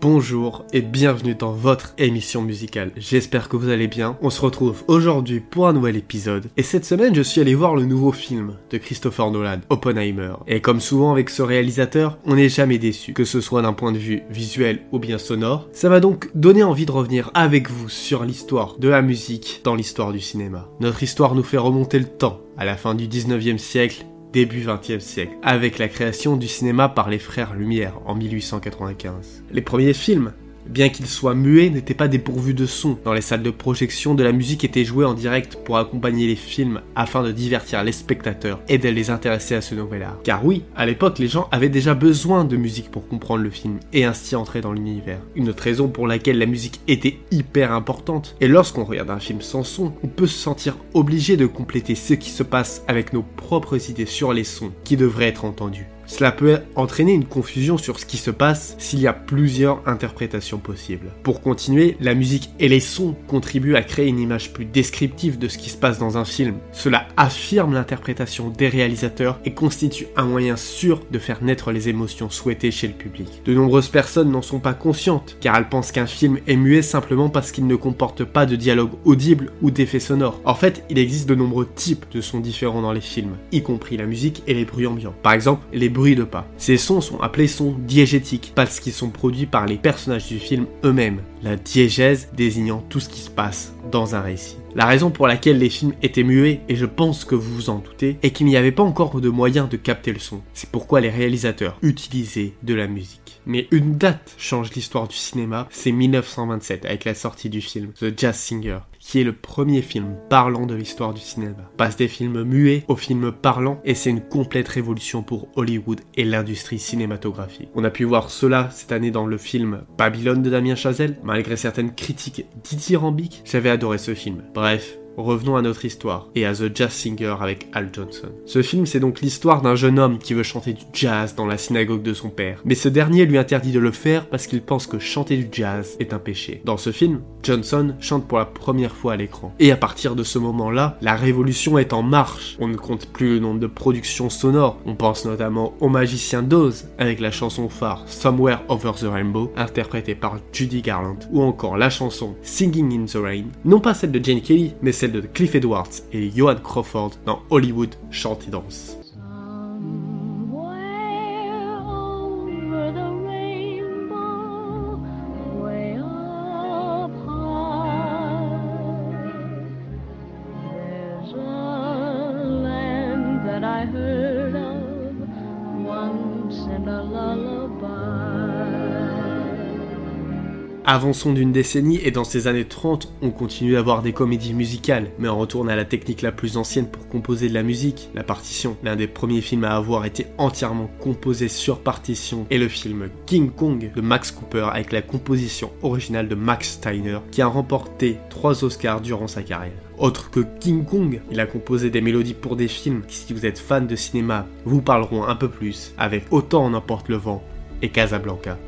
Bonjour et bienvenue dans votre émission musicale. J'espère que vous allez bien. On se retrouve aujourd'hui pour un nouvel épisode. Et cette semaine, je suis allé voir le nouveau film de Christopher Nolan, Oppenheimer. Et comme souvent avec ce réalisateur, on n'est jamais déçu, que ce soit d'un point de vue visuel ou bien sonore. Ça m'a donc donné envie de revenir avec vous sur l'histoire de la musique dans l'histoire du cinéma. Notre histoire nous fait remonter le temps à la fin du 19e siècle début 20e siècle, avec la création du cinéma par les frères Lumière en 1895. Les premiers films bien qu'ils soient muets, n'étaient pas dépourvus de son. Dans les salles de projection, de la musique était jouée en direct pour accompagner les films afin de divertir les spectateurs et de les intéresser à ce nouvel art. Car oui, à l'époque, les gens avaient déjà besoin de musique pour comprendre le film et ainsi entrer dans l'univers. Une autre raison pour laquelle la musique était hyper importante. Et lorsqu'on regarde un film sans son, on peut se sentir obligé de compléter ce qui se passe avec nos propres idées sur les sons qui devraient être entendus. Cela peut entraîner une confusion sur ce qui se passe s'il y a plusieurs interprétations possibles. Pour continuer, la musique et les sons contribuent à créer une image plus descriptive de ce qui se passe dans un film. Cela affirme l'interprétation des réalisateurs et constitue un moyen sûr de faire naître les émotions souhaitées chez le public. De nombreuses personnes n'en sont pas conscientes, car elles pensent qu'un film est muet simplement parce qu'il ne comporte pas de dialogue audible ou d'effets sonores. En fait, il existe de nombreux types de sons différents dans les films, y compris la musique et les bruits ambiants. Par exemple, de pas. Ces sons sont appelés sons diégétiques parce qu'ils sont produits par les personnages du film eux-mêmes, la diégèse désignant tout ce qui se passe dans un récit. La raison pour laquelle les films étaient muets, et je pense que vous vous en doutez, est qu'il n'y avait pas encore de moyen de capter le son. C'est pourquoi les réalisateurs utilisaient de la musique. Mais une date change l'histoire du cinéma, c'est 1927 avec la sortie du film The Jazz Singer qui est le premier film parlant de l'histoire du cinéma. passe des films muets aux films parlants et c'est une complète révolution pour Hollywood et l'industrie cinématographique. On a pu voir cela cette année dans le film Babylone de Damien Chazelle, malgré certaines critiques dithyrambiques, j'avais adoré ce film. Bref, Revenons à notre histoire et à The Jazz Singer avec Al Johnson. Ce film, c'est donc l'histoire d'un jeune homme qui veut chanter du jazz dans la synagogue de son père. Mais ce dernier lui interdit de le faire parce qu'il pense que chanter du jazz est un péché. Dans ce film, Johnson chante pour la première fois à l'écran. Et à partir de ce moment-là, la révolution est en marche. On ne compte plus le nombre de productions sonores. On pense notamment au magicien d'Oz avec la chanson phare Somewhere Over the Rainbow, interprétée par Judy Garland, ou encore la chanson Singing in the Rain, non pas celle de Jane Kelly, mais celle de Cliff Edwards et Johan Crawford dans Hollywood Chante et. Avançons d'une décennie et dans ces années 30, on continue d'avoir des comédies musicales, mais on retourne à la technique la plus ancienne pour composer de la musique, la partition. L'un des premiers films à avoir été entièrement composé sur partition est le film King Kong de Max Cooper avec la composition originale de Max Steiner qui a remporté 3 Oscars durant sa carrière. Autre que King Kong, il a composé des mélodies pour des films qui, si vous êtes fan de cinéma, vous parleront un peu plus avec Autant en emporte le vent et Casablanca.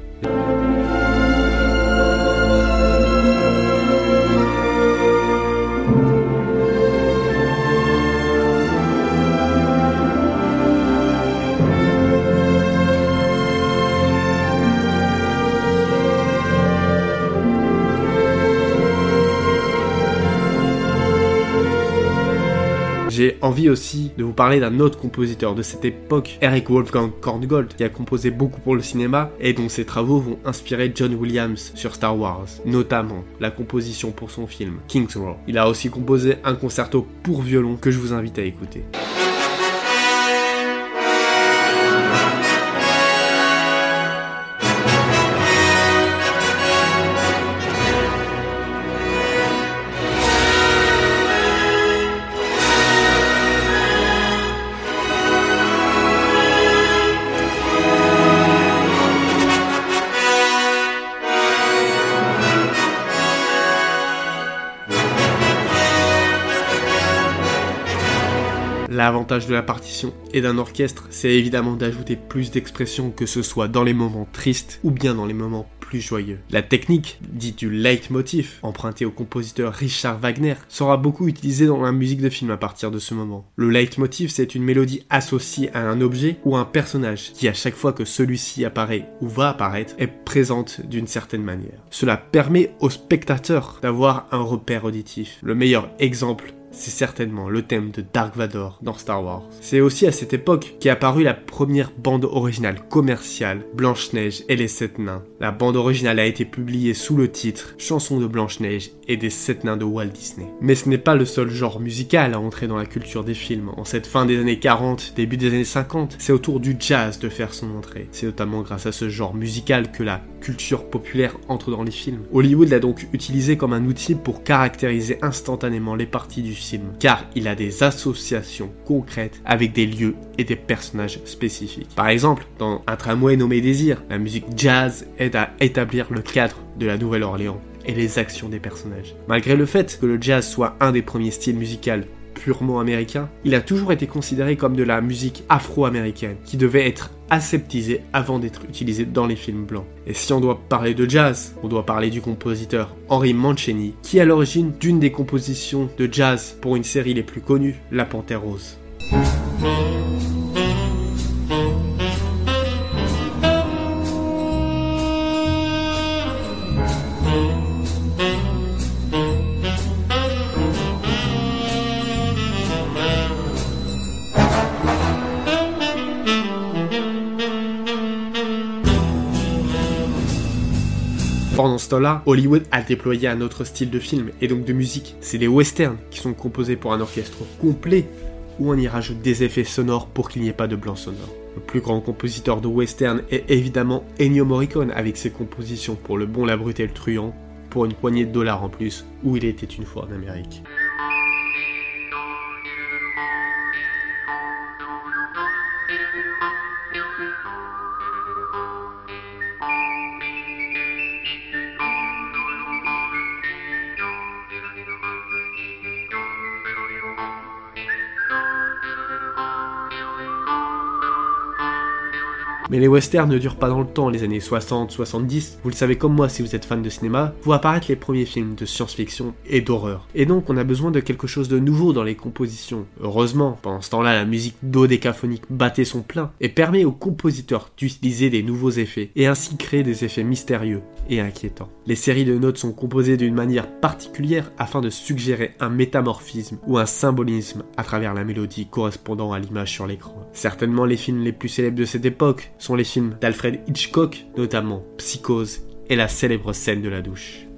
J'ai envie aussi de vous parler d'un autre compositeur de cette époque, Eric Wolfgang Korngold, qui a composé beaucoup pour le cinéma et dont ses travaux vont inspirer John Williams sur Star Wars, notamment la composition pour son film King's Row. Il a aussi composé un concerto pour violon que je vous invite à écouter. L'avantage de la partition et d'un orchestre, c'est évidemment d'ajouter plus d'expression que ce soit dans les moments tristes ou bien dans les moments plus joyeux. La technique, dite du leitmotiv, empruntée au compositeur Richard Wagner, sera beaucoup utilisée dans la musique de film à partir de ce moment. Le leitmotiv, c'est une mélodie associée à un objet ou un personnage qui, à chaque fois que celui-ci apparaît ou va apparaître, est présente d'une certaine manière. Cela permet au spectateur d'avoir un repère auditif. Le meilleur exemple c'est certainement le thème de Dark Vador dans Star Wars. C'est aussi à cette époque qu'est apparue la première bande originale commerciale, Blanche-Neige et les Sept Nains. La bande originale a été publiée sous le titre Chanson de Blanche-Neige et des Sept Nains de Walt Disney. Mais ce n'est pas le seul genre musical à entrer dans la culture des films. En cette fin des années 40, début des années 50, c'est autour du jazz de faire son entrée. C'est notamment grâce à ce genre musical que la culture populaire entre dans les films. Hollywood l'a donc utilisé comme un outil pour caractériser instantanément les parties du car il a des associations concrètes avec des lieux et des personnages spécifiques. Par exemple, dans Un tramway nommé Désir, la musique jazz aide à établir le cadre de la Nouvelle-Orléans et les actions des personnages. Malgré le fait que le jazz soit un des premiers styles musicaux purement américain, il a toujours été considéré comme de la musique afro-américaine, qui devait être aseptisée avant d'être utilisée dans les films blancs. Et si on doit parler de jazz, on doit parler du compositeur Henry Mancini, qui est à l'origine d'une des compositions de jazz pour une série les plus connues, La Panthère Rose. Temps-là, Hollywood a déployé un autre style de film et donc de musique. C'est les westerns qui sont composés pour un orchestre complet où on y rajoute des effets sonores pour qu'il n'y ait pas de blanc sonore. Le plus grand compositeur de western est évidemment Ennio Morricone avec ses compositions pour Le Bon, la Brute et le Truand, pour une poignée de dollars en plus, où il était une fois en Amérique. Mais les westerns ne durent pas dans le temps, les années 60-70. Vous le savez comme moi si vous êtes fan de cinéma, vous apparaître les premiers films de science-fiction et d'horreur. Et donc on a besoin de quelque chose de nouveau dans les compositions. Heureusement, pendant ce temps-là, la musique dodécaphonique battait son plein et permet aux compositeurs d'utiliser des nouveaux effets et ainsi créer des effets mystérieux et inquiétants. Les séries de notes sont composées d'une manière particulière afin de suggérer un métamorphisme ou un symbolisme à travers la mélodie correspondant à l'image sur l'écran. Certainement les films les plus célèbres de cette époque sont les films d'Alfred Hitchcock, notamment Psychose et la célèbre scène de la douche.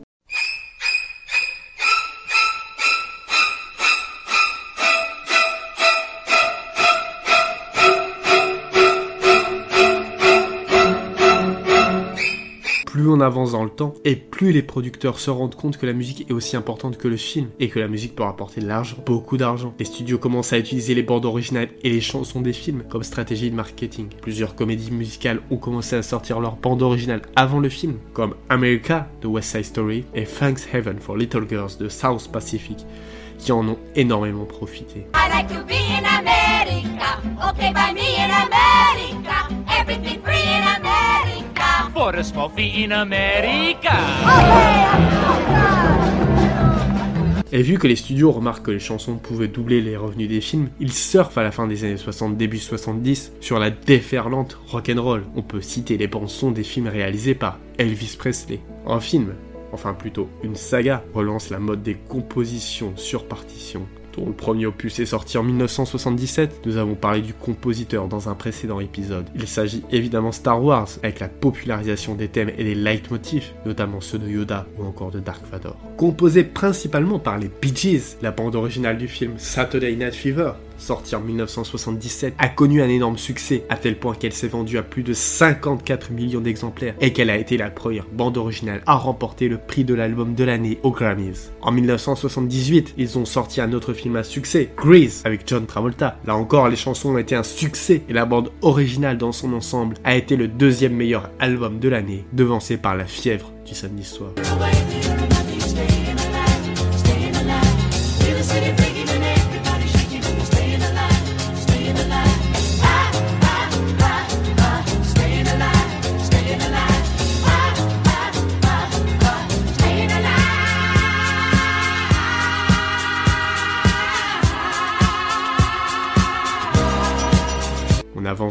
Avance dans le temps, et plus les producteurs se rendent compte que la musique est aussi importante que le film, et que la musique peut rapporter de l'argent, beaucoup d'argent. Les studios commencent à utiliser les bandes originales et les chansons des films comme stratégie de marketing. Plusieurs comédies musicales ont commencé à sortir leur bande originale avant le film, comme America de West Side Story et Thanks Heaven for Little Girls de South Pacific, qui en ont énormément profité. Et vu que les studios remarquent que les chansons pouvaient doubler les revenus des films, ils surfent à la fin des années 60, début 70 sur la déferlante rock'n'roll. On peut citer les sons des films réalisés par Elvis Presley. Un film, enfin plutôt une saga, relance la mode des compositions sur partition dont le premier opus est sorti en 1977. Nous avons parlé du compositeur dans un précédent épisode. Il s'agit évidemment Star Wars, avec la popularisation des thèmes et des leitmotifs, notamment ceux de Yoda ou encore de Dark Vador. Composé principalement par les Bee Gees, la bande originale du film Saturday Night Fever, sortie en 1977, a connu un énorme succès, à tel point qu'elle s'est vendue à plus de 54 millions d'exemplaires et qu'elle a été la première bande originale à remporter le prix de l'album de l'année aux Grammys. En 1978, ils ont sorti un autre film à succès, Grease, avec John Travolta. Là encore, les chansons ont été un succès et la bande originale dans son ensemble a été le deuxième meilleur album de l'année, devancé par La fièvre du samedi soir.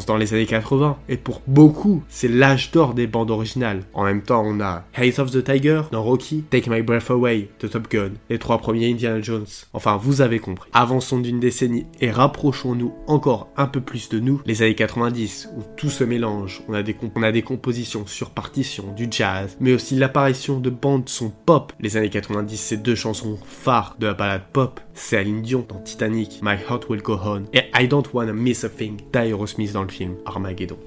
Dans les années 80, et pour beaucoup, c'est l'âge d'or des bandes originales. En même temps, on a Haze of the Tiger dans Rocky, Take My Breath Away de Top Gun, les trois premiers Indiana Jones. Enfin, vous avez compris. Avançons d'une décennie et rapprochons-nous encore un peu plus de nous, les années 90, où tout se mélange. On a des, on a des compositions sur partition, du jazz, mais aussi l'apparition de bandes son pop. Les années 90, c'est deux chansons phares de la balade pop. C'est Aline Dion dans Titanic, My Heart Will Go On, et I Don't Wanna Miss a Thing d'Aerosmith dans le film Armageddon.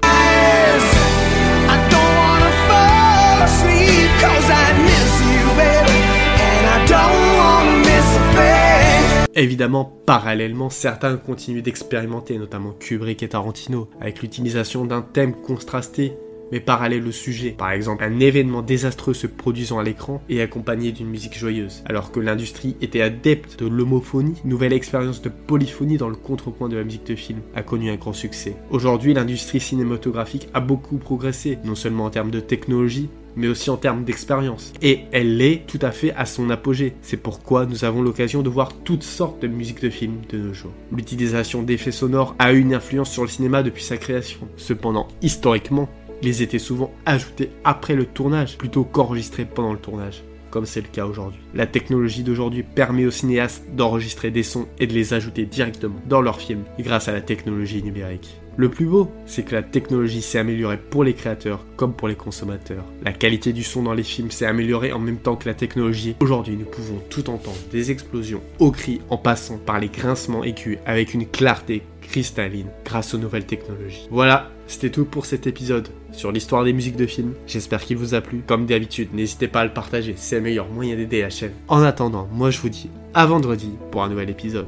Évidemment, parallèlement, certains continuent d'expérimenter, notamment Kubrick et Tarantino, avec l'utilisation d'un thème contrasté mais parallèle au sujet. Par exemple, un événement désastreux se produisant à l'écran et accompagné d'une musique joyeuse. Alors que l'industrie était adepte de l'homophonie, nouvelle expérience de polyphonie dans le contrepoint de la musique de film a connu un grand succès. Aujourd'hui, l'industrie cinématographique a beaucoup progressé, non seulement en termes de technologie, mais aussi en termes d'expérience. Et elle est tout à fait à son apogée. C'est pourquoi nous avons l'occasion de voir toutes sortes de musiques de films de nos jours. L'utilisation d'effets sonores a eu une influence sur le cinéma depuis sa création. Cependant, historiquement, ils étaient souvent ajoutés après le tournage plutôt qu'enregistrés pendant le tournage comme c'est le cas aujourd'hui. La technologie d'aujourd'hui permet aux cinéastes d'enregistrer des sons et de les ajouter directement dans leurs films grâce à la technologie numérique. Le plus beau, c'est que la technologie s'est améliorée pour les créateurs comme pour les consommateurs. La qualité du son dans les films s'est améliorée en même temps que la technologie. Aujourd'hui, nous pouvons tout entendre, des explosions au cri en passant par les grincements aigus avec une clarté cristalline grâce aux nouvelles technologies. Voilà, c'était tout pour cet épisode sur l'histoire des musiques de films. J'espère qu'il vous a plu. Comme d'habitude, n'hésitez pas à le partager, c'est le meilleur moyen d'aider la chaîne. En attendant, moi je vous dis à vendredi pour un nouvel épisode.